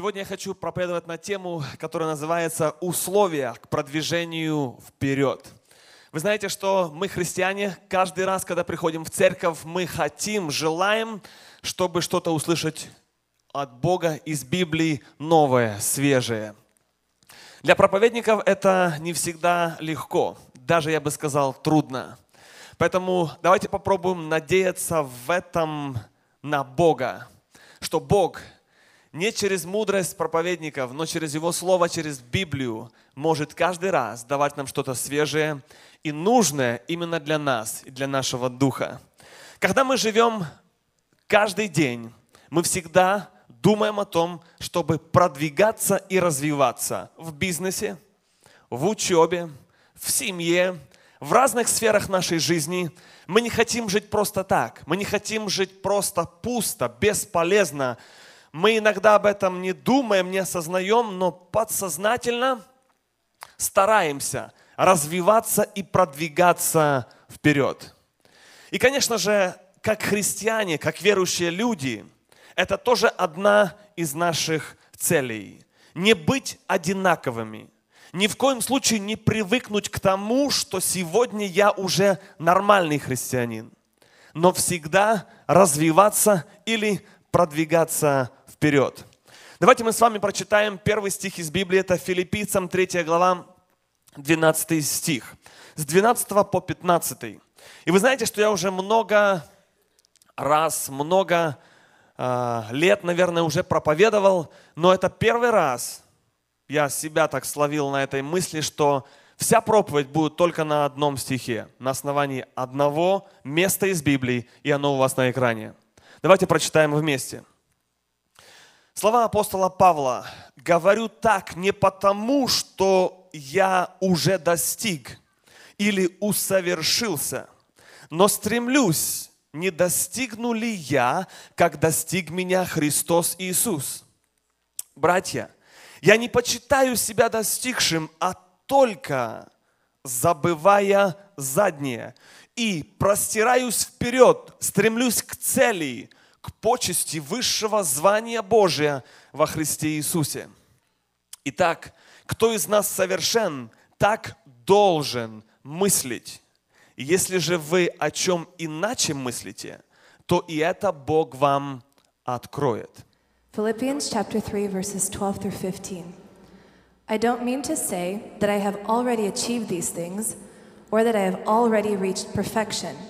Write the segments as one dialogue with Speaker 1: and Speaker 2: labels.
Speaker 1: Сегодня я хочу проповедовать на тему, которая называется «Условия к продвижению вперед». Вы знаете, что мы, христиане, каждый раз, когда приходим в церковь, мы хотим, желаем, чтобы что-то услышать от Бога из Библии новое, свежее. Для проповедников это не всегда легко, даже, я бы сказал, трудно. Поэтому давайте попробуем надеяться в этом на Бога, что Бог – не через мудрость проповедников, но через Его Слово, через Библию может каждый раз давать нам что-то свежее и нужное именно для нас и для нашего духа. Когда мы живем каждый день, мы всегда думаем о том, чтобы продвигаться и развиваться в бизнесе, в учебе, в семье, в разных сферах нашей жизни. Мы не хотим жить просто так. Мы не хотим жить просто пусто, бесполезно, мы иногда об этом не думаем, не осознаем, но подсознательно стараемся развиваться и продвигаться вперед. И, конечно же, как христиане, как верующие люди, это тоже одна из наших целей. Не быть одинаковыми. Ни в коем случае не привыкнуть к тому, что сегодня я уже нормальный христианин. Но всегда развиваться или продвигаться вперед. Давайте мы с вами прочитаем первый стих из Библии, это Филиппийцам 3 глава, 12 стих, с 12 по 15. И вы знаете, что я уже много раз, много э, лет, наверное, уже проповедовал, но это первый раз я себя так словил на этой мысли, что вся проповедь будет только на одном стихе, на основании одного места из Библии, и оно у вас на экране. Давайте прочитаем вместе. Слова апостола Павла. «Говорю так не потому, что я уже достиг или усовершился, но стремлюсь, не достигну ли я, как достиг меня Христос Иисус. Братья, я не почитаю себя достигшим, а только забывая заднее и простираюсь вперед, стремлюсь к цели – к почести высшего звания Божия во Христе Иисусе. Итак, кто из нас совершен, так должен мыслить. Если же вы о чем иначе мыслите, то и это Бог вам откроет.
Speaker 2: Philippians chapter 3 verses 12 through 15. I don't mean to say that I have already achieved these things or that I have already reached perfection –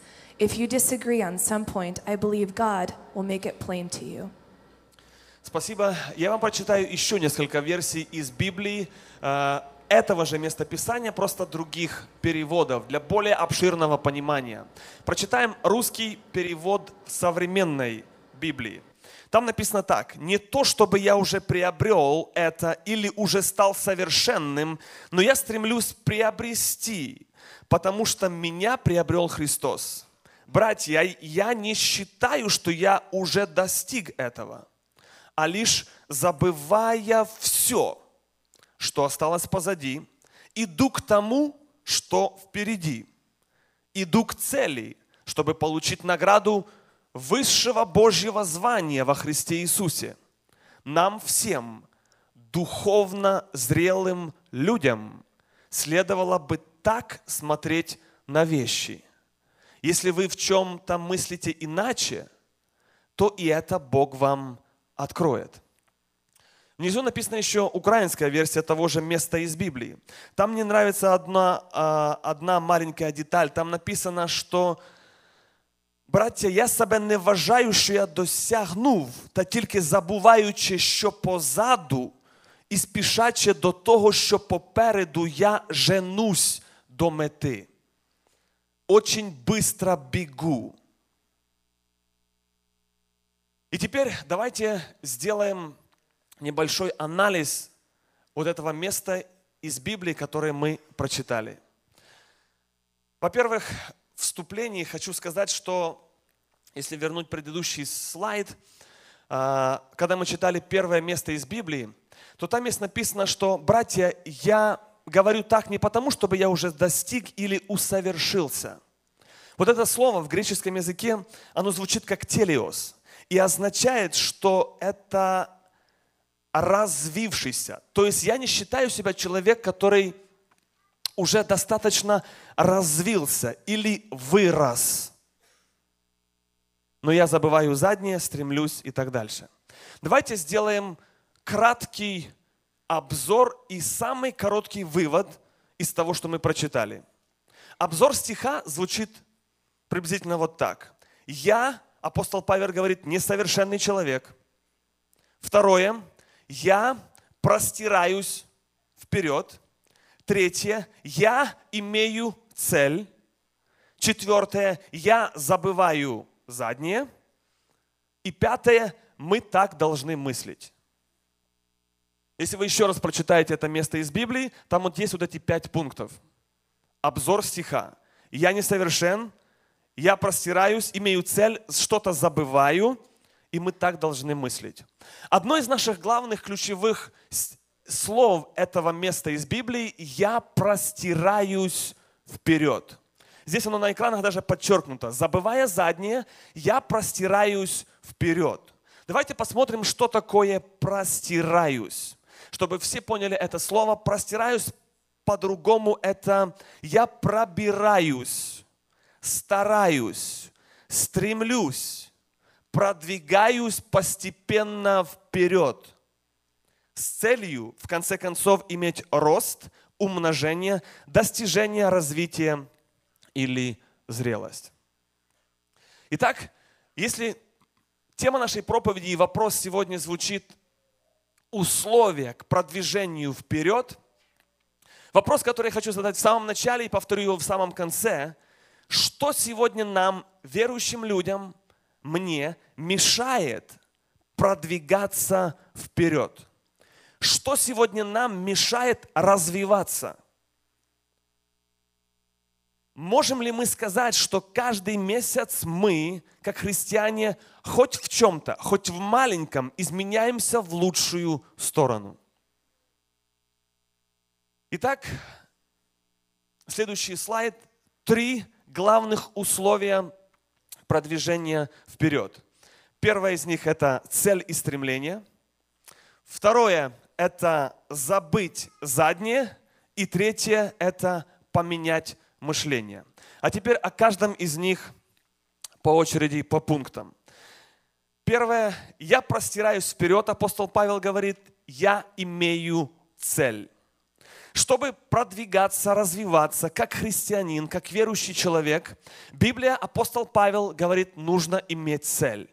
Speaker 2: If you disagree on some point, I believe God will make it plain to you.
Speaker 1: Спасибо. Я вам прочитаю еще несколько версий из Библии э, этого же местописания, просто других переводов, для более обширного понимания. Прочитаем русский перевод современной Библии. Там написано так. «Не то, чтобы я уже приобрел это или уже стал совершенным, но я стремлюсь приобрести, потому что меня приобрел Христос». Братья, я не считаю, что я уже достиг этого, а лишь забывая все, что осталось позади, иду к тому, что впереди. Иду к цели, чтобы получить награду высшего Божьего звания во Христе Иисусе. Нам всем, духовно зрелым людям, следовало бы так смотреть на вещи – если вы в чем-то мыслите иначе, то и это Бог вам откроет. Внизу написана еще украинская версия того же места из Библии. Там мне нравится одна, а, одна маленькая деталь. Там написано, что Браття, я себе не вважаю, що я досягнув, та тільки забуваючи, що позаду, і спішачи до того, що попереду я женусь до мети Очень быстро бегу. И теперь давайте сделаем небольшой анализ вот этого места из Библии, которые мы прочитали. Во-первых, в вступлении хочу сказать, что если вернуть предыдущий слайд, а, когда мы читали первое место из Библии, то там есть написано, что, братья, я говорю так не потому, чтобы я уже достиг или усовершился. Вот это слово в греческом языке, оно звучит как телиос и означает, что это развившийся. То есть я не считаю себя человек, который уже достаточно развился или вырос. Но я забываю заднее, стремлюсь и так дальше. Давайте сделаем краткий обзор и самый короткий вывод из того, что мы прочитали. Обзор стиха звучит приблизительно вот так. Я, апостол Павел говорит, несовершенный человек. Второе, я простираюсь вперед. Третье, я имею цель. Четвертое, я забываю заднее. И пятое, мы так должны мыслить. Если вы еще раз прочитаете это место из Библии, там вот есть вот эти пять пунктов. Обзор стиха. Я несовершен, я простираюсь, имею цель, что-то забываю, и мы так должны мыслить. Одно из наших главных ключевых слов этого места из Библии «я простираюсь вперед». Здесь оно на экранах даже подчеркнуто. Забывая заднее, я простираюсь вперед. Давайте посмотрим, что такое простираюсь чтобы все поняли это слово, простираюсь по-другому, это я пробираюсь, стараюсь, стремлюсь, продвигаюсь постепенно вперед с целью, в конце концов, иметь рост, умножение, достижение развития или зрелость. Итак, если тема нашей проповеди и вопрос сегодня звучит условия к продвижению вперед. Вопрос, который я хочу задать в самом начале и повторю его в самом конце. Что сегодня нам, верующим людям, мне мешает продвигаться вперед? Что сегодня нам мешает развиваться? Можем ли мы сказать, что каждый месяц мы, как христиане, хоть в чем-то, хоть в маленьком, изменяемся в лучшую сторону? Итак, следующий слайд. Три главных условия продвижения вперед. Первое из них – это цель и стремление. Второе – это забыть заднее. И третье – это поменять мышления. А теперь о каждом из них по очереди, по пунктам. Первое, я простираюсь вперед, апостол Павел говорит, я имею цель. Чтобы продвигаться, развиваться, как христианин, как верующий человек, Библия, апостол Павел говорит, нужно иметь цель.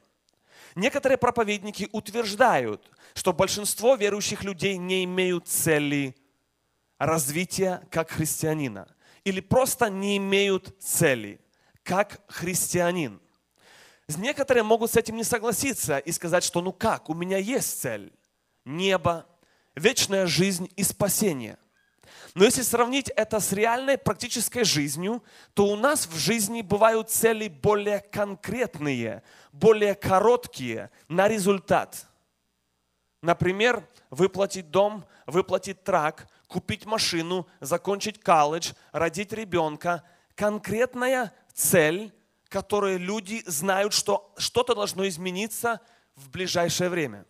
Speaker 1: Некоторые проповедники утверждают, что большинство верующих людей не имеют цели развития как христианина или просто не имеют цели, как христианин. Некоторые могут с этим не согласиться и сказать, что ну как, у меня есть цель. Небо, вечная жизнь и спасение. Но если сравнить это с реальной практической жизнью, то у нас в жизни бывают цели более конкретные, более короткие на результат. Например, выплатить дом, выплатить трак, купить машину, закончить колледж, родить ребенка. Конкретная цель, которую люди знают, что что-то должно измениться в ближайшее время.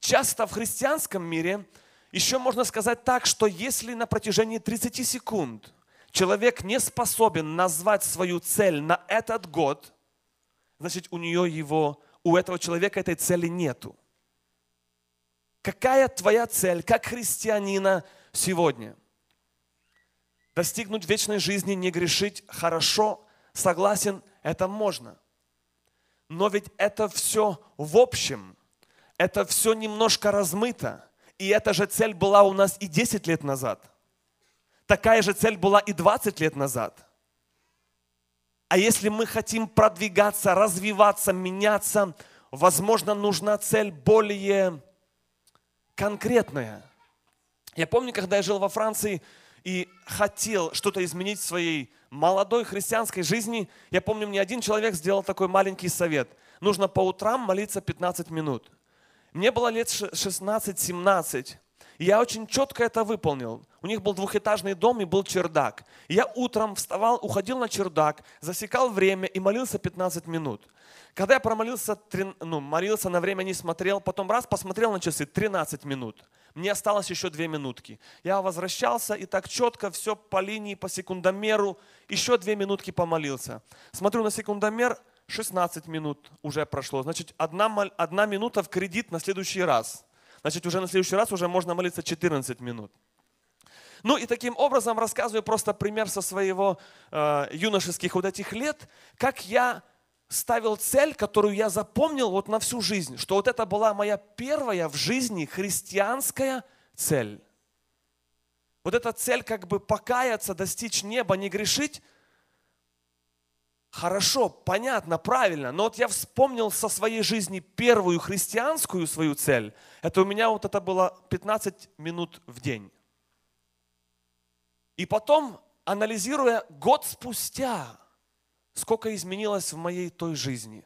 Speaker 1: Часто в христианском мире еще можно сказать так, что если на протяжении 30 секунд человек не способен назвать свою цель на этот год, значит у нее его, у этого человека этой цели нету. Какая твоя цель, как христианина сегодня? Достигнуть вечной жизни, не грешить, хорошо, согласен, это можно. Но ведь это все в общем, это все немножко размыто. И эта же цель была у нас и 10 лет назад. Такая же цель была и 20 лет назад. А если мы хотим продвигаться, развиваться, меняться, возможно, нужна цель более конкретное. Я помню, когда я жил во Франции и хотел что-то изменить в своей молодой христианской жизни, я помню, мне один человек сделал такой маленький совет. Нужно по утрам молиться 15 минут. Мне было лет 16-17. Я очень четко это выполнил. У них был двухэтажный дом и был чердак. И я утром вставал, уходил на чердак, засекал время и молился 15 минут. Когда я промолился, ну, молился на время, не смотрел, потом раз посмотрел на часы, 13 минут. Мне осталось еще две минутки. Я возвращался и так четко все по линии, по секундомеру, еще две минутки помолился. Смотрю на секундомер, 16 минут уже прошло. Значит, одна, одна минута в кредит на следующий раз. Значит, уже на следующий раз уже можно молиться 14 минут. Ну и таким образом рассказываю просто пример со своего э, юношеских вот этих лет, как я ставил цель, которую я запомнил вот на всю жизнь, что вот это была моя первая в жизни христианская цель. Вот эта цель как бы покаяться, достичь неба, не грешить, хорошо, понятно, правильно, но вот я вспомнил со своей жизни первую христианскую свою цель, это у меня вот это было 15 минут в день. И потом, анализируя год спустя, сколько изменилось в моей той жизни.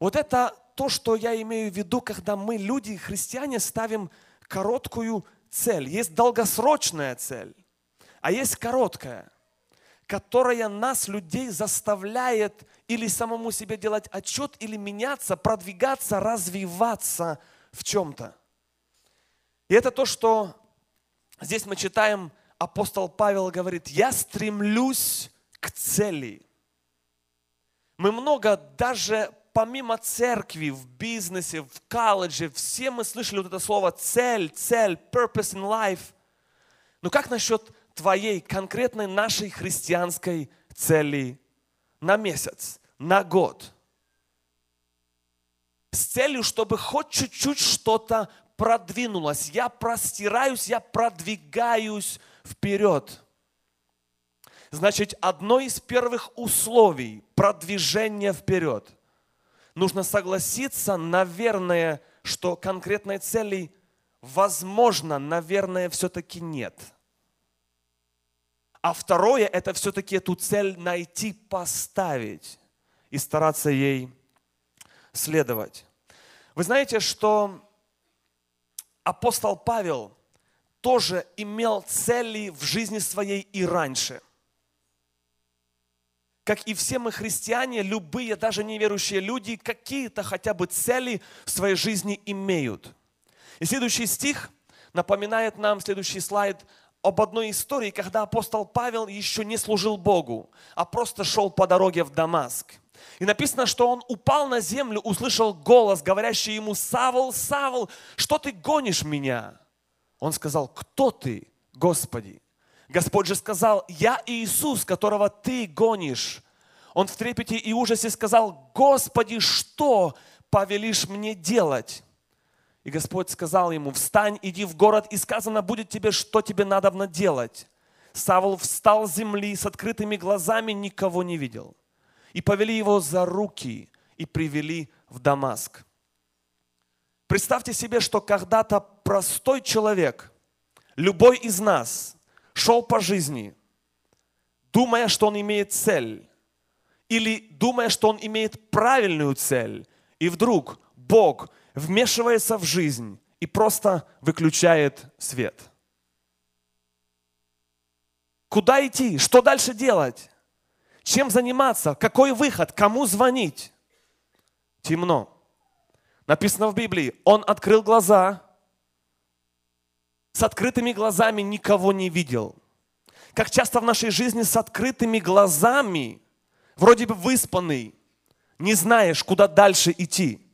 Speaker 1: Вот это то, что я имею в виду, когда мы, люди, христиане, ставим короткую цель. Есть долгосрочная цель, а есть короткая, которая нас, людей, заставляет или самому себе делать отчет, или меняться, продвигаться, развиваться в чем-то. И это то, что здесь мы читаем, апостол Павел говорит, я стремлюсь к цели. Мы много даже помимо церкви, в бизнесе, в колледже, все мы слышали вот это слово цель, цель, purpose in life. Но как насчет твоей конкретной нашей христианской цели на месяц, на год? С целью, чтобы хоть чуть-чуть что-то продвинулось. Я простираюсь, я продвигаюсь вперед. Значит, одно из первых условий продвижения вперед нужно согласиться, наверное, что конкретной цели, возможно, наверное, все-таки нет. А второе, это все-таки эту цель найти, поставить и стараться ей следовать. Вы знаете, что апостол Павел тоже имел цели в жизни своей и раньше – как и все мы христиане, любые, даже неверующие люди, какие-то хотя бы цели в своей жизни имеют. И следующий стих напоминает нам, следующий слайд, об одной истории, когда апостол Павел еще не служил Богу, а просто шел по дороге в Дамаск. И написано, что он упал на землю, услышал голос, говорящий ему, «Савл, Савл, что ты гонишь меня?» Он сказал, «Кто ты, Господи?» Господь же сказал, я Иисус, которого ты гонишь. Он в трепете и ужасе сказал, Господи, что повелишь мне делать? И Господь сказал ему, встань, иди в город, и сказано будет тебе, что тебе надо делать. Савл встал с земли, с открытыми глазами никого не видел. И повели его за руки и привели в Дамаск. Представьте себе, что когда-то простой человек, любой из нас, шел по жизни, думая, что он имеет цель, или думая, что он имеет правильную цель, и вдруг Бог вмешивается в жизнь и просто выключает свет. Куда идти? Что дальше делать? Чем заниматься? Какой выход? Кому звонить? Темно. Написано в Библии, он открыл глаза, с открытыми глазами никого не видел. Как часто в нашей жизни с открытыми глазами, вроде бы выспанный, не знаешь, куда дальше идти.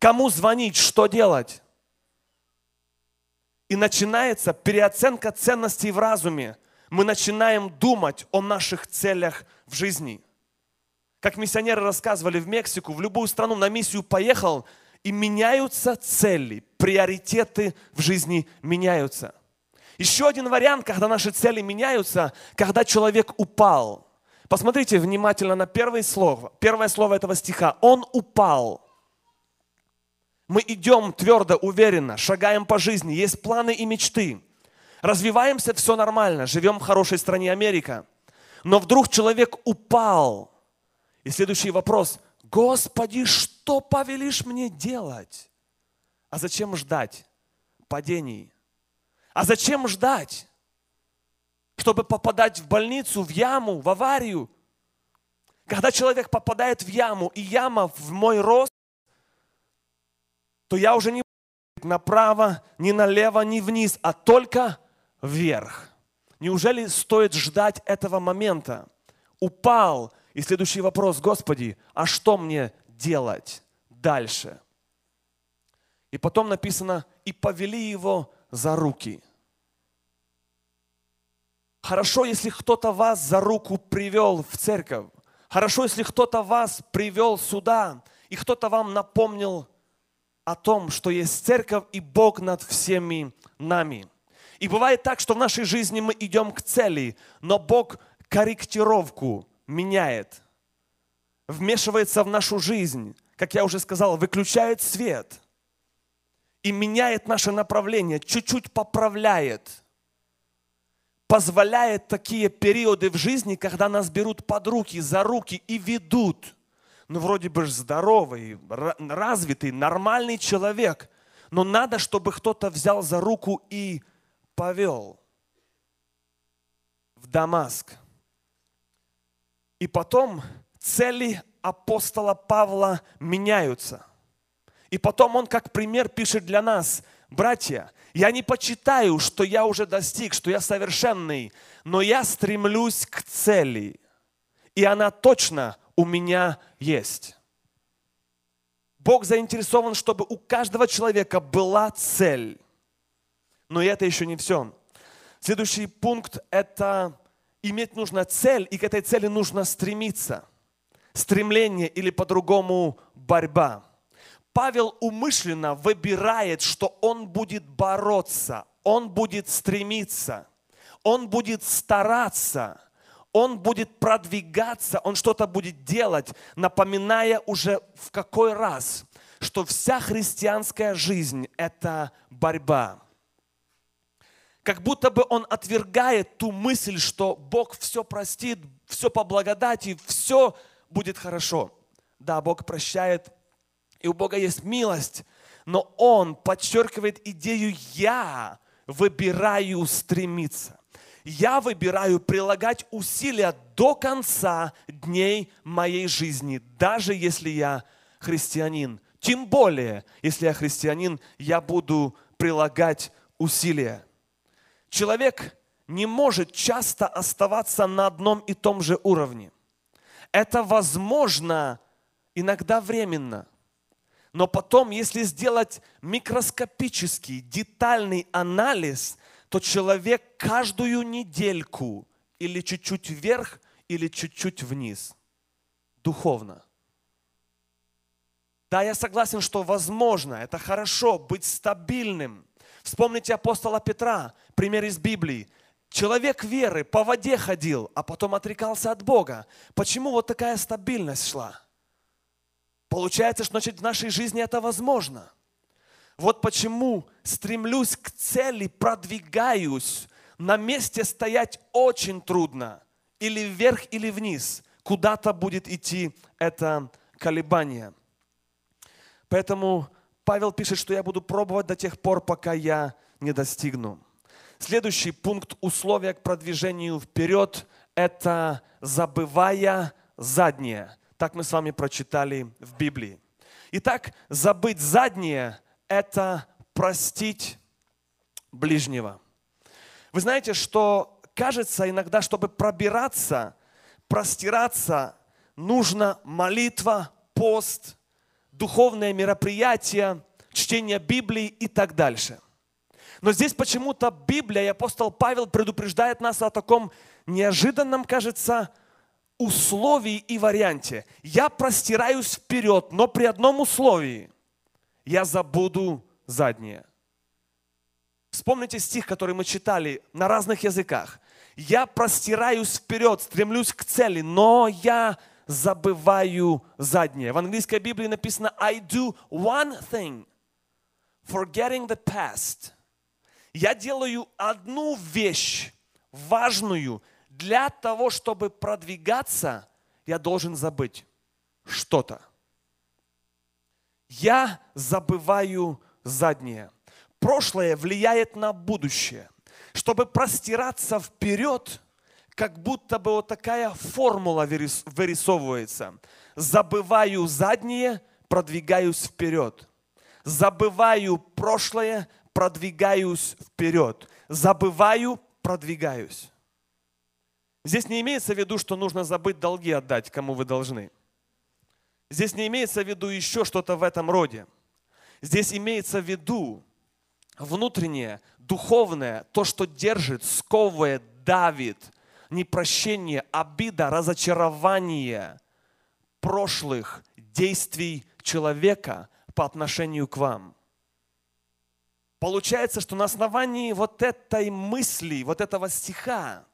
Speaker 1: Кому звонить, что делать? И начинается переоценка ценностей в разуме. Мы начинаем думать о наших целях в жизни. Как миссионеры рассказывали в Мексику, в любую страну на миссию поехал – и меняются цели, приоритеты в жизни меняются. Еще один вариант, когда наши цели меняются, когда человек упал. Посмотрите внимательно на первое слово. Первое слово этого стиха. Он упал. Мы идем твердо, уверенно, шагаем по жизни, есть планы и мечты. Развиваемся, все нормально, живем в хорошей стране Америка. Но вдруг человек упал. И следующий вопрос. Господи, что повелишь мне делать? А зачем ждать падений? А зачем ждать? Чтобы попадать в больницу, в яму, в аварию. Когда человек попадает в яму, и яма в мой рост, то я уже не направо, ни налево, ни вниз, а только вверх. Неужели стоит ждать этого момента? Упал, и следующий вопрос, Господи, а что мне делать дальше? И потом написано, и повели его за руки. Хорошо, если кто-то вас за руку привел в церковь. Хорошо, если кто-то вас привел сюда, и кто-то вам напомнил о том, что есть церковь и Бог над всеми нами. И бывает так, что в нашей жизни мы идем к цели, но Бог корректировку меняет, вмешивается в нашу жизнь, как я уже сказал, выключает свет и меняет наше направление, чуть-чуть поправляет, позволяет такие периоды в жизни, когда нас берут под руки, за руки и ведут. Ну, вроде бы здоровый, развитый, нормальный человек, но надо, чтобы кто-то взял за руку и повел в Дамаск. И потом цели апостола Павла меняются. И потом он как пример пишет для нас, братья, я не почитаю, что я уже достиг, что я совершенный, но я стремлюсь к цели. И она точно у меня есть. Бог заинтересован, чтобы у каждого человека была цель. Но это еще не все. Следующий пункт – это иметь нужно цель, и к этой цели нужно стремиться. Стремление или по-другому борьба. Павел умышленно выбирает, что он будет бороться, он будет стремиться, он будет стараться, он будет продвигаться, он что-то будет делать, напоминая уже в какой раз, что вся христианская жизнь – это борьба как будто бы он отвергает ту мысль, что Бог все простит, все по благодати, все будет хорошо. Да, Бог прощает, и у Бога есть милость, но Он подчеркивает идею «я выбираю стремиться». Я выбираю прилагать усилия до конца дней моей жизни, даже если я христианин. Тем более, если я христианин, я буду прилагать усилия. Человек не может часто оставаться на одном и том же уровне. Это возможно иногда временно. Но потом, если сделать микроскопический, детальный анализ, то человек каждую недельку или чуть-чуть вверх, или чуть-чуть вниз. Духовно. Да, я согласен, что возможно, это хорошо быть стабильным – Вспомните апостола Петра, пример из Библии. Человек веры по воде ходил, а потом отрекался от Бога. Почему вот такая стабильность шла? Получается, что значит, в нашей жизни это возможно. Вот почему стремлюсь к цели, продвигаюсь. На месте стоять очень трудно. Или вверх, или вниз. Куда-то будет идти это колебание. Поэтому Павел пишет, что я буду пробовать до тех пор, пока я не достигну. Следующий пункт условия к продвижению вперед – это забывая заднее. Так мы с вами прочитали в Библии. Итак, забыть заднее – это простить ближнего. Вы знаете, что кажется иногда, чтобы пробираться, простираться, нужно молитва, пост – духовные мероприятия, чтение Библии и так дальше. Но здесь почему-то Библия и апостол Павел предупреждает нас о таком неожиданном, кажется, условии и варианте. Я простираюсь вперед, но при одном условии. Я забуду заднее. Вспомните стих, который мы читали на разных языках. Я простираюсь вперед, стремлюсь к цели, но я забываю заднее. В английской Библии написано I do one thing, forgetting the past, я делаю одну вещь важную для того, чтобы продвигаться, я должен забыть что-то. Я забываю заднее. Прошлое влияет на будущее. Чтобы простираться вперед, как будто бы вот такая формула вырисовывается. Забываю заднее, продвигаюсь вперед. Забываю прошлое, продвигаюсь вперед. Забываю, продвигаюсь. Здесь не имеется в виду, что нужно забыть долги отдать, кому вы должны. Здесь не имеется в виду еще что-то в этом роде. Здесь имеется в виду внутреннее, духовное, то, что держит, сковывает, давит, непрощение, обида, разочарование прошлых действий человека по отношению к вам. Получается, что на основании вот этой мысли, вот этого стиха,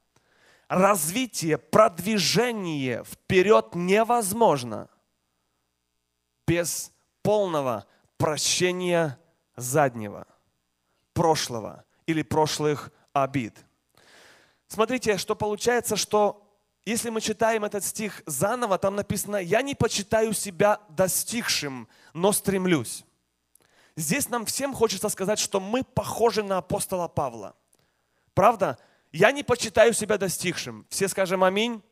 Speaker 1: развитие, продвижение вперед невозможно без полного прощения заднего, прошлого или прошлых обид. Смотрите, что получается, что если мы читаем этот стих заново, там написано, я не почитаю себя достигшим, но стремлюсь. Здесь нам всем хочется сказать, что мы похожи на апостола Павла. Правда? Я не почитаю себя достигшим. Все скажем аминь.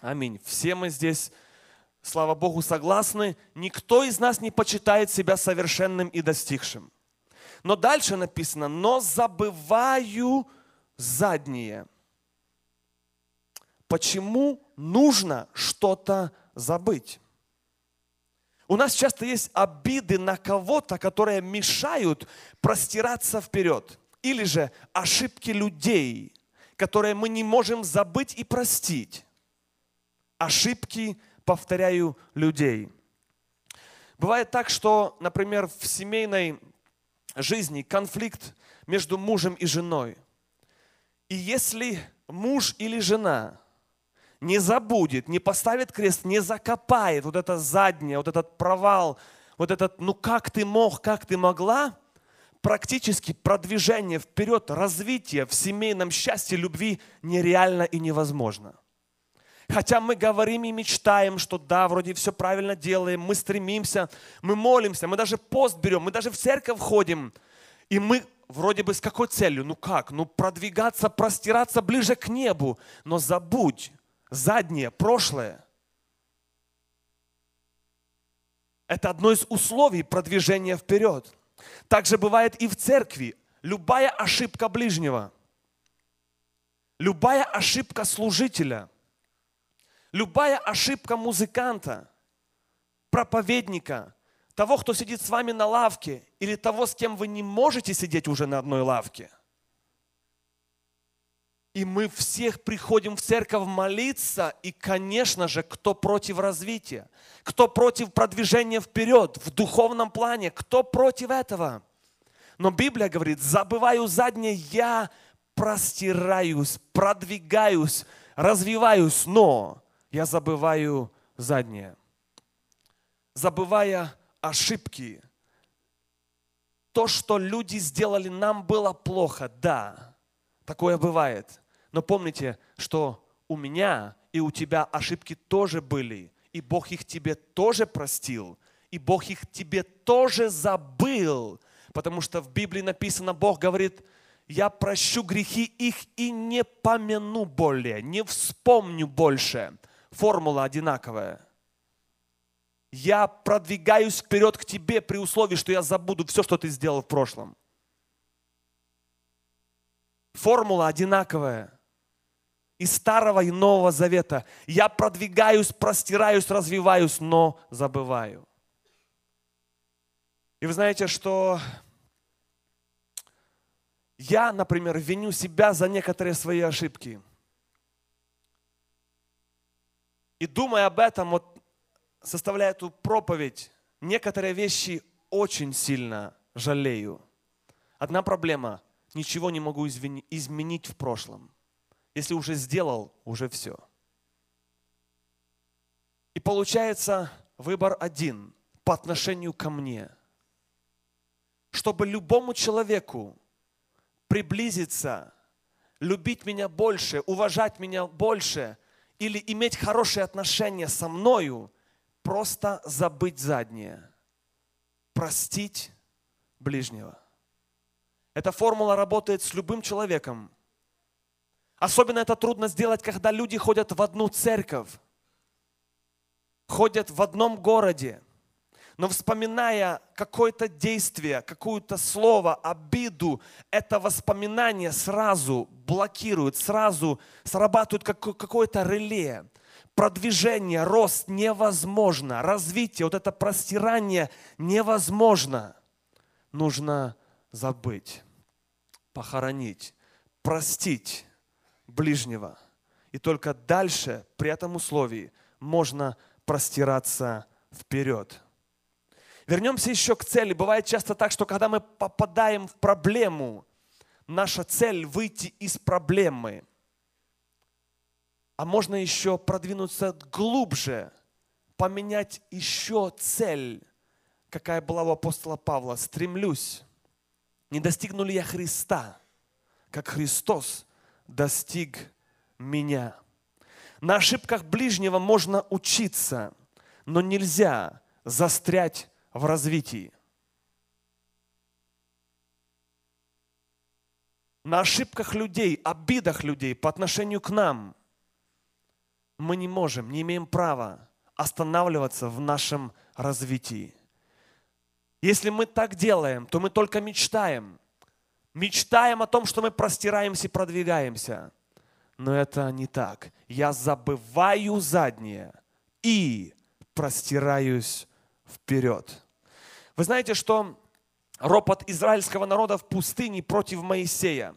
Speaker 1: Аминь. Все мы здесь, слава Богу, согласны. Никто из нас не почитает себя совершенным и достигшим. Но дальше написано, но забываю заднее. Почему нужно что-то забыть? У нас часто есть обиды на кого-то, которые мешают простираться вперед. Или же ошибки людей, которые мы не можем забыть и простить. Ошибки, повторяю, людей. Бывает так, что, например, в семейной жизни конфликт между мужем и женой. И если муж или жена не забудет, не поставит крест, не закопает вот это заднее, вот этот провал, вот этот, ну как ты мог, как ты могла, практически продвижение вперед, развитие в семейном счастье, любви нереально и невозможно. Хотя мы говорим и мечтаем, что да, вроде все правильно делаем, мы стремимся, мы молимся, мы даже пост берем, мы даже в церковь ходим, и мы вроде бы с какой целью? Ну как? Ну продвигаться, простираться ближе к небу. Но забудь, заднее, прошлое. Это одно из условий продвижения вперед. Также бывает и в церкви. Любая ошибка ближнего, любая ошибка служителя, любая ошибка музыканта, проповедника, того, кто сидит с вами на лавке, или того, с кем вы не можете сидеть уже на одной лавке – и мы всех приходим в церковь молиться, и, конечно же, кто против развития, кто против продвижения вперед в духовном плане, кто против этого. Но Библия говорит, забываю заднее, я простираюсь, продвигаюсь, развиваюсь, но я забываю заднее. Забывая ошибки, то, что люди сделали, нам было плохо, да, такое бывает. Но помните, что у меня и у тебя ошибки тоже были, и Бог их тебе тоже простил, и Бог их тебе тоже забыл, потому что в Библии написано, Бог говорит, я прощу грехи их и не помяну более, не вспомню больше. Формула одинаковая. Я продвигаюсь вперед к тебе при условии, что я забуду все, что ты сделал в прошлом. Формула одинаковая из Старого и Нового Завета. Я продвигаюсь, простираюсь, развиваюсь, но забываю. И вы знаете, что я, например, виню себя за некоторые свои ошибки. И думая об этом, вот составляя эту проповедь, некоторые вещи очень сильно жалею. Одна проблема – ничего не могу изменить в прошлом – если уже сделал, уже все. И получается выбор один по отношению ко мне. чтобы любому человеку приблизиться, любить меня больше, уважать меня больше или иметь хорошие отношения со мною, просто забыть заднее, простить ближнего. Эта формула работает с любым человеком. Особенно это трудно сделать, когда люди ходят в одну церковь, ходят в одном городе, но вспоминая какое-то действие, какое-то слово, обиду, это воспоминание сразу блокирует, сразу срабатывает как, какое-то реле. Продвижение, рост невозможно, развитие, вот это простирание невозможно. Нужно забыть, похоронить, простить ближнего. И только дальше, при этом условии, можно простираться вперед. Вернемся еще к цели. Бывает часто так, что когда мы попадаем в проблему, наша цель выйти из проблемы. А можно еще продвинуться глубже, поменять еще цель, какая была у апостола Павла. Стремлюсь, не достигну ли я Христа, как Христос достиг меня. На ошибках ближнего можно учиться, но нельзя застрять в развитии. На ошибках людей, обидах людей по отношению к нам мы не можем, не имеем права останавливаться в нашем развитии. Если мы так делаем, то мы только мечтаем. Мечтаем о том, что мы простираемся и продвигаемся. Но это не так. Я забываю заднее и простираюсь вперед. Вы знаете, что ропот израильского народа в пустыне против Моисея.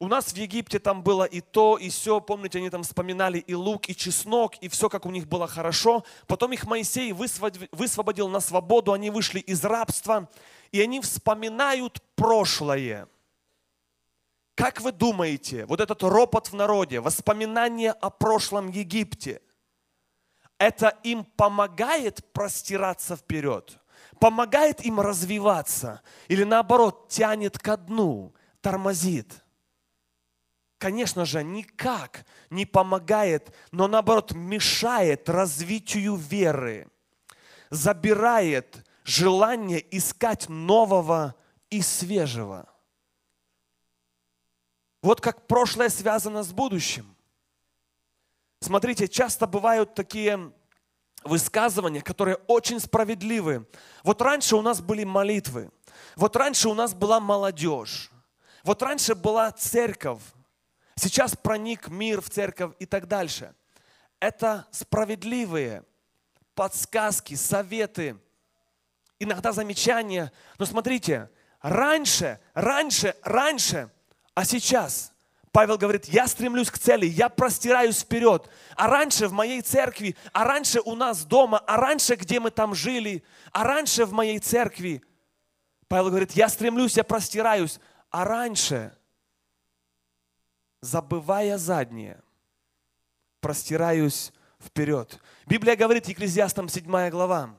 Speaker 1: У нас в Египте там было и то, и все. Помните, они там вспоминали и лук, и чеснок, и все, как у них было хорошо. Потом их Моисей высвободил на свободу, они вышли из рабства, и они вспоминают прошлое. Как вы думаете, вот этот ропот в народе, воспоминания о прошлом Египте – это им помогает простираться вперед, помогает им развиваться или наоборот тянет ко дну, тормозит. Конечно же, никак не помогает, но наоборот мешает развитию веры, забирает желание искать нового и свежего. Вот как прошлое связано с будущим. Смотрите, часто бывают такие высказывания, которые очень справедливы. Вот раньше у нас были молитвы, вот раньше у нас была молодежь, вот раньше была церковь, сейчас проник мир в церковь и так дальше. Это справедливые подсказки, советы, иногда замечания. Но смотрите, раньше, раньше, раньше, а сейчас – Павел говорит, я стремлюсь к цели, я простираюсь вперед. А раньше в моей церкви, а раньше у нас дома, а раньше, где мы там жили, а раньше в моей церкви. Павел говорит, я стремлюсь, я простираюсь. А раньше, забывая заднее, простираюсь вперед. Библия говорит, Екклезиастам 7 глава,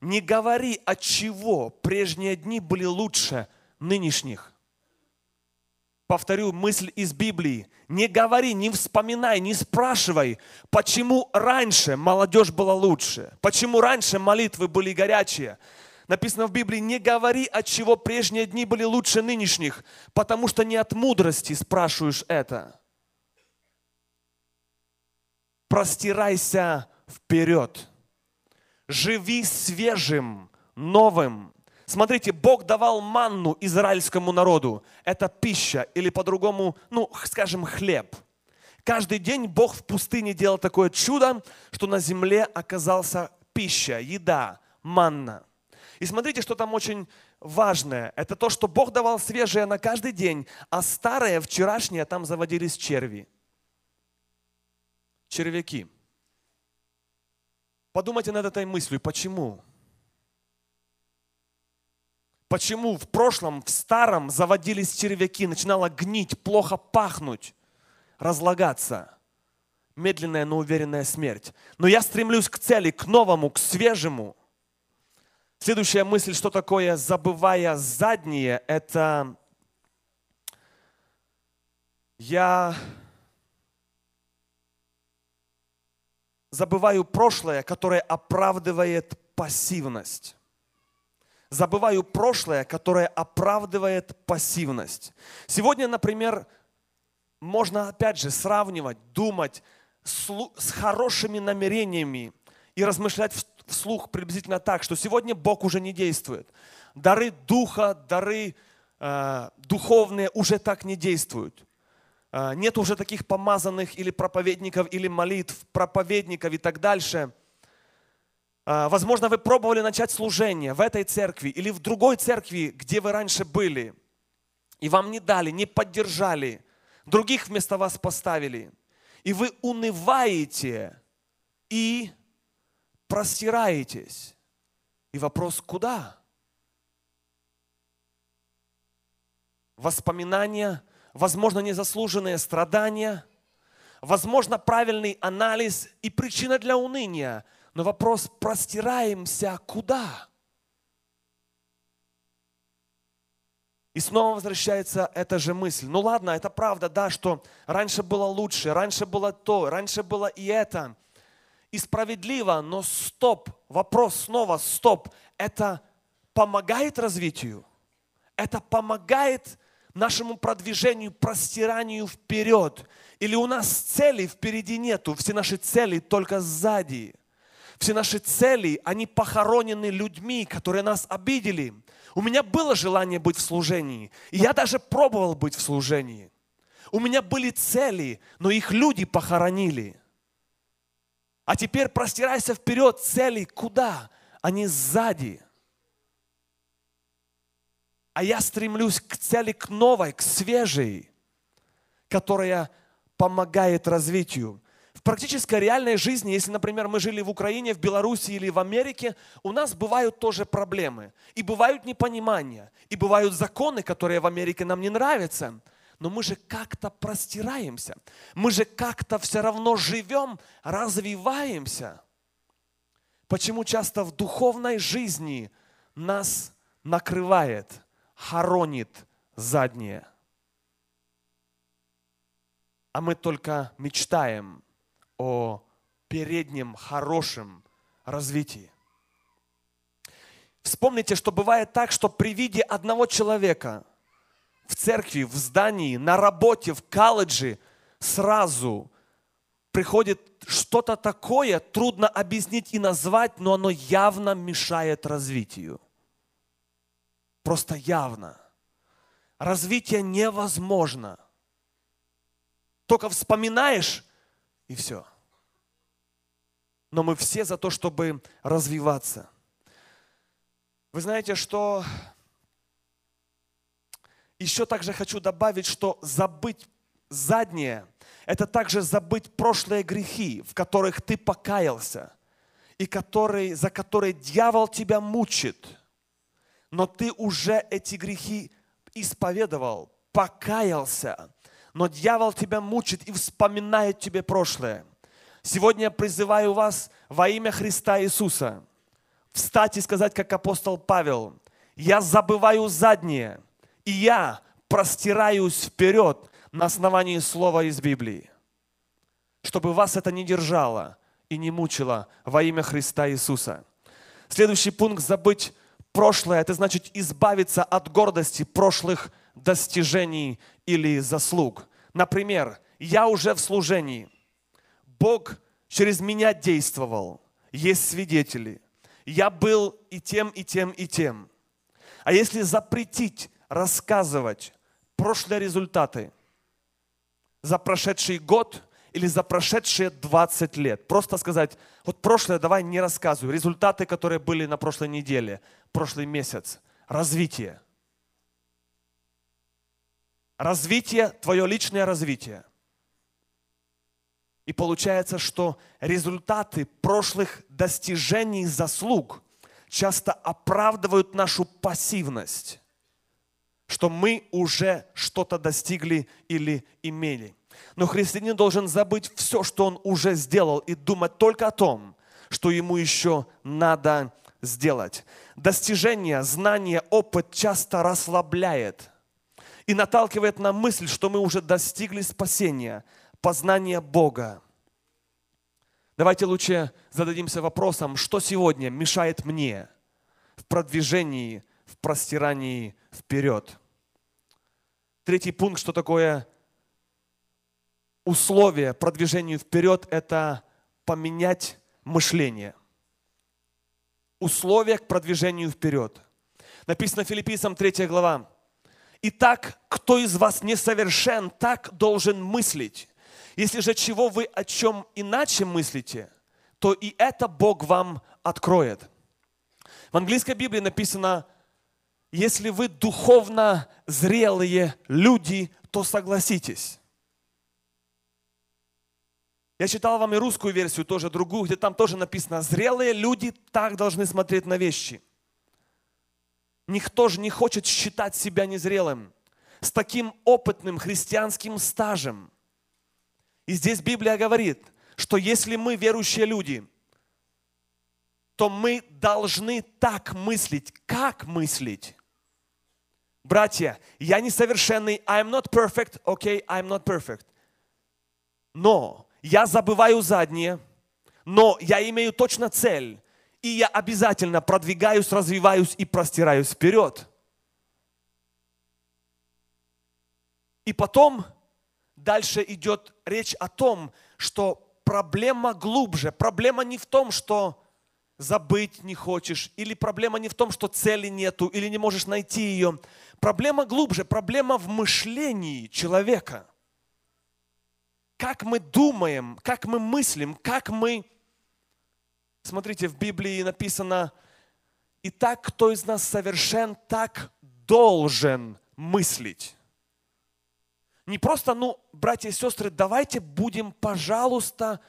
Speaker 1: не говори, от чего прежние дни были лучше нынешних повторю мысль из Библии. Не говори, не вспоминай, не спрашивай, почему раньше молодежь была лучше, почему раньше молитвы были горячие. Написано в Библии, не говори, от чего прежние дни были лучше нынешних, потому что не от мудрости спрашиваешь это. Простирайся вперед. Живи свежим, новым, Смотрите, Бог давал манну израильскому народу. Это пища или по-другому, ну, скажем, хлеб. Каждый день Бог в пустыне делал такое чудо, что на земле оказался пища, еда, манна. И смотрите, что там очень важное. Это то, что Бог давал свежее на каждый день, а старое, вчерашнее, там заводились черви. Червяки. Подумайте над этой мыслью, почему? Почему в прошлом, в старом заводились червяки, начинало гнить, плохо пахнуть, разлагаться. Медленная, но уверенная смерть. Но я стремлюсь к цели, к новому, к свежему. Следующая мысль, что такое забывая заднее, это я забываю прошлое, которое оправдывает пассивность. Забываю прошлое, которое оправдывает пассивность. Сегодня, например, можно опять же сравнивать, думать с хорошими намерениями и размышлять вслух приблизительно так, что сегодня Бог уже не действует. Дары духа, дары э, духовные уже так не действуют. Э, нет уже таких помазанных или проповедников, или молитв, проповедников и так дальше. Э, возможно, вы пробовали начать служение в этой церкви или в другой церкви, где вы раньше были, и вам не дали, не поддержали, других вместо вас поставили. И вы унываете и простираетесь. И вопрос, куда? Воспоминания, возможно, незаслуженные страдания, возможно, правильный анализ и причина для уныния. Но вопрос, простираемся куда? И снова возвращается эта же мысль. Ну ладно, это правда, да, что раньше было лучше, раньше было то, раньше было и это. И справедливо, но стоп, вопрос снова, стоп. Это помогает развитию? Это помогает нашему продвижению, простиранию вперед? Или у нас целей впереди нету, все наши цели только сзади? Все наши цели, они похоронены людьми, которые нас обидели. У меня было желание быть в служении, и я даже пробовал быть в служении. У меня были цели, но их люди похоронили. А теперь простирайся вперед, цели куда? Они сзади. А я стремлюсь к цели, к новой, к свежей, которая помогает развитию. В практической реальной жизни, если, например, мы жили в Украине, в Беларуси или в Америке, у нас бывают тоже проблемы. И бывают непонимания. И бывают законы, которые в Америке нам не нравятся. Но мы же как-то простираемся. Мы же как-то все равно живем, развиваемся. Почему часто в духовной жизни нас накрывает, хоронит заднее? А мы только мечтаем – о переднем хорошем развитии. Вспомните, что бывает так, что при виде одного человека в церкви, в здании, на работе, в колледже сразу приходит что-то такое, трудно объяснить и назвать, но оно явно мешает развитию. Просто явно. Развитие невозможно. Только вспоминаешь, и все. Но мы все за то, чтобы развиваться. Вы знаете, что еще также хочу добавить, что забыть заднее – это также забыть прошлые грехи, в которых ты покаялся, и которые, за которые дьявол тебя мучит. Но ты уже эти грехи исповедовал, покаялся, но дьявол тебя мучит и вспоминает тебе прошлое. Сегодня я призываю вас во имя Христа Иисуса встать и сказать, как апостол Павел, я забываю заднее, и я простираюсь вперед на основании слова из Библии, чтобы вас это не держало и не мучило во имя Христа Иисуса. Следующий пункт – забыть прошлое. Это значит избавиться от гордости прошлых достижений или заслуг. Например, я уже в служении. Бог через меня действовал. Есть свидетели. Я был и тем, и тем, и тем. А если запретить рассказывать прошлые результаты за прошедший год или за прошедшие 20 лет. Просто сказать, вот прошлое давай не рассказывай. Результаты, которые были на прошлой неделе, прошлый месяц. Развитие развитие, твое личное развитие. И получается, что результаты прошлых достижений, заслуг часто оправдывают нашу пассивность, что мы уже что-то достигли или имели. Но христианин должен забыть все, что он уже сделал, и думать только о том, что ему еще надо сделать. Достижение, знание, опыт часто расслабляет и наталкивает на мысль, что мы уже достигли спасения, познания Бога. Давайте лучше зададимся вопросом, что сегодня мешает мне в продвижении, в простирании вперед. Третий пункт, что такое условие продвижению вперед, это поменять мышление. Условия к продвижению вперед. Написано Филиппийцам 3 глава. Итак, кто из вас несовершен, так должен мыслить. Если же чего вы о чем иначе мыслите, то и это Бог вам откроет. В английской Библии написано, если вы духовно зрелые люди, то согласитесь. Я читал вам и русскую версию, тоже другую, где там тоже написано, зрелые люди так должны смотреть на вещи. Никто же не хочет считать себя незрелым, с таким опытным христианским стажем – и здесь Библия говорит, что если мы верующие люди, то мы должны так мыслить. Как мыслить? Братья, я несовершенный, I'm not perfect, okay, I'm not perfect. Но я забываю заднее, но я имею точно цель, и я обязательно продвигаюсь, развиваюсь и простираюсь вперед. И потом дальше идет речь о том, что проблема глубже. Проблема не в том, что забыть не хочешь, или проблема не в том, что цели нету, или не можешь найти ее. Проблема глубже, проблема в мышлении человека. Как мы думаем, как мы мыслим, как мы... Смотрите, в Библии написано, «И так, кто из нас совершен, так должен мыслить». Не просто, ну, братья и сестры, давайте будем, пожалуйста,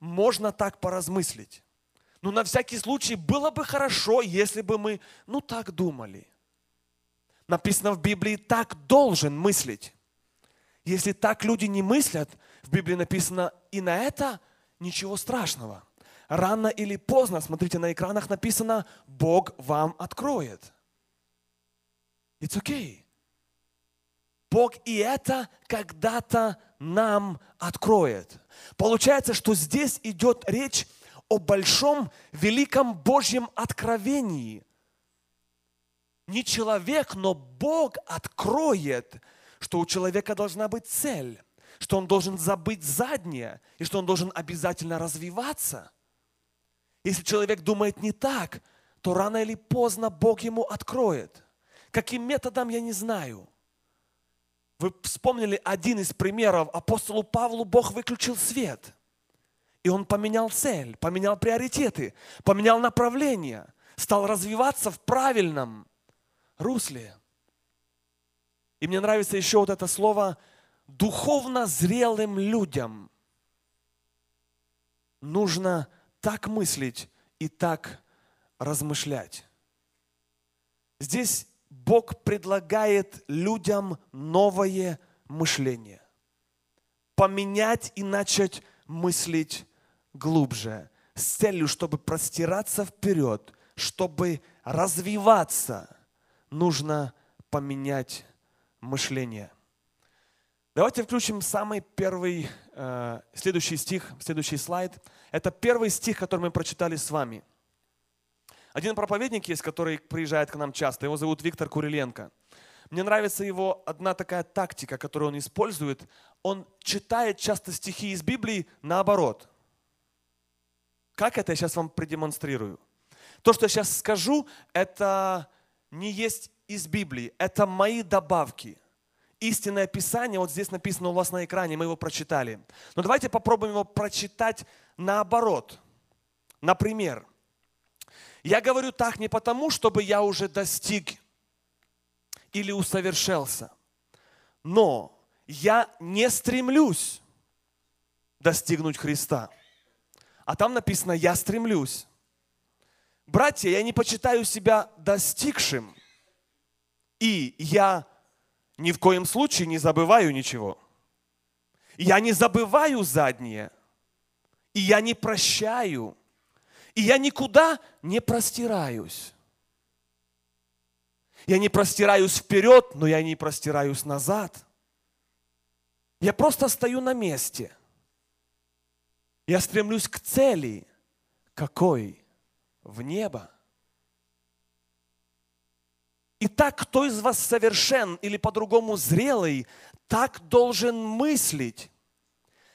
Speaker 1: можно так поразмыслить. Ну, на всякий случай, было бы хорошо, если бы мы, ну, так думали. Написано в Библии, так должен мыслить. Если так люди не мыслят, в Библии написано, и на это ничего страшного. Рано или поздно, смотрите, на экранах написано, Бог вам откроет. It's okay. Бог и это когда-то нам откроет. Получается, что здесь идет речь о большом, великом Божьем откровении. Не человек, но Бог откроет, что у человека должна быть цель, что он должен забыть заднее и что он должен обязательно развиваться. Если человек думает не так, то рано или поздно Бог ему откроет. Каким методом, я не знаю – вы вспомнили один из примеров. Апостолу Павлу Бог выключил свет. И он поменял цель, поменял приоритеты, поменял направление, стал развиваться в правильном русле. И мне нравится еще вот это слово духовно зрелым людям нужно так мыслить и так размышлять. Здесь Бог предлагает людям новое мышление. Поменять и начать мыслить глубже. С целью, чтобы простираться вперед, чтобы развиваться, нужно поменять мышление. Давайте включим самый первый, следующий стих, следующий слайд. Это первый стих, который мы прочитали с вами – один проповедник есть, который приезжает к нам часто, его зовут Виктор Куриленко. Мне нравится его одна такая тактика, которую он использует. Он читает часто стихи из Библии наоборот. Как это я сейчас вам продемонстрирую? То, что я сейчас скажу, это не есть из Библии, это мои добавки. Истинное Писание, вот здесь написано у вас на экране, мы его прочитали. Но давайте попробуем его прочитать наоборот. Например, я говорю так не потому, чтобы я уже достиг или усовершился, но я не стремлюсь достигнуть Христа. А там написано, я стремлюсь. Братья, я не почитаю себя достигшим, и я ни в коем случае не забываю ничего. Я не забываю заднее, и я не прощаю И я никуда не простираюсь. Я не простираюсь вперед, но я не простираюсь назад. Я просто стою на месте. Я стремлюсь к цели. Какой? В небо. Итак, кто из вас совершен или по-другому зрелый, так должен мыслить.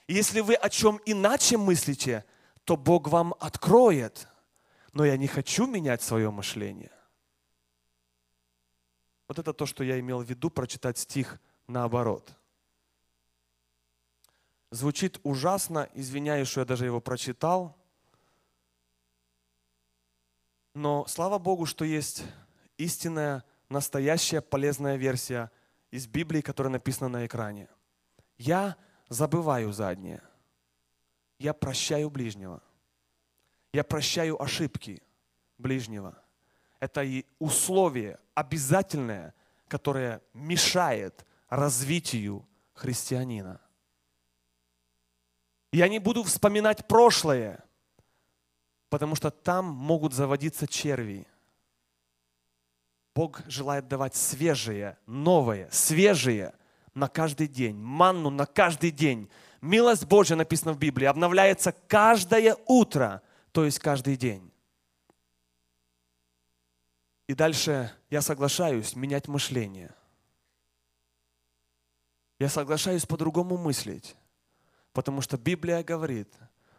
Speaker 1: Если вы о чем иначе мыслите, то Бог вам откроет. Но я не хочу менять свое мышление. Вот это то, что я имел в виду, прочитать стих наоборот. Звучит ужасно, извиняюсь, что я даже его прочитал. Но слава Богу, что есть истинная, настоящая, полезная версия из Библии, которая написана на экране. Я забываю заднее. Я прощаю ближнего. Я прощаю ошибки ближнего. Это и условие обязательное, которое мешает развитию христианина. Я не буду вспоминать прошлое, потому что там могут заводиться черви. Бог желает давать свежее, новое, свежее на каждый день, манну на каждый день. Милость Божья, написано в Библии, обновляется каждое утро, то есть каждый день. И дальше я соглашаюсь менять мышление. Я соглашаюсь по-другому мыслить, потому что Библия говорит,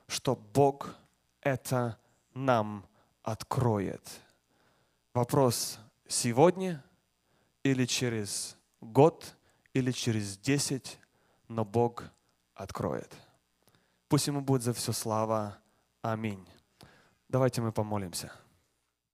Speaker 1: что Бог это нам откроет. Вопрос сегодня или через год или через десять, но Бог откроет. Пусть Ему будет за все слава. Аминь. Давайте мы помолимся.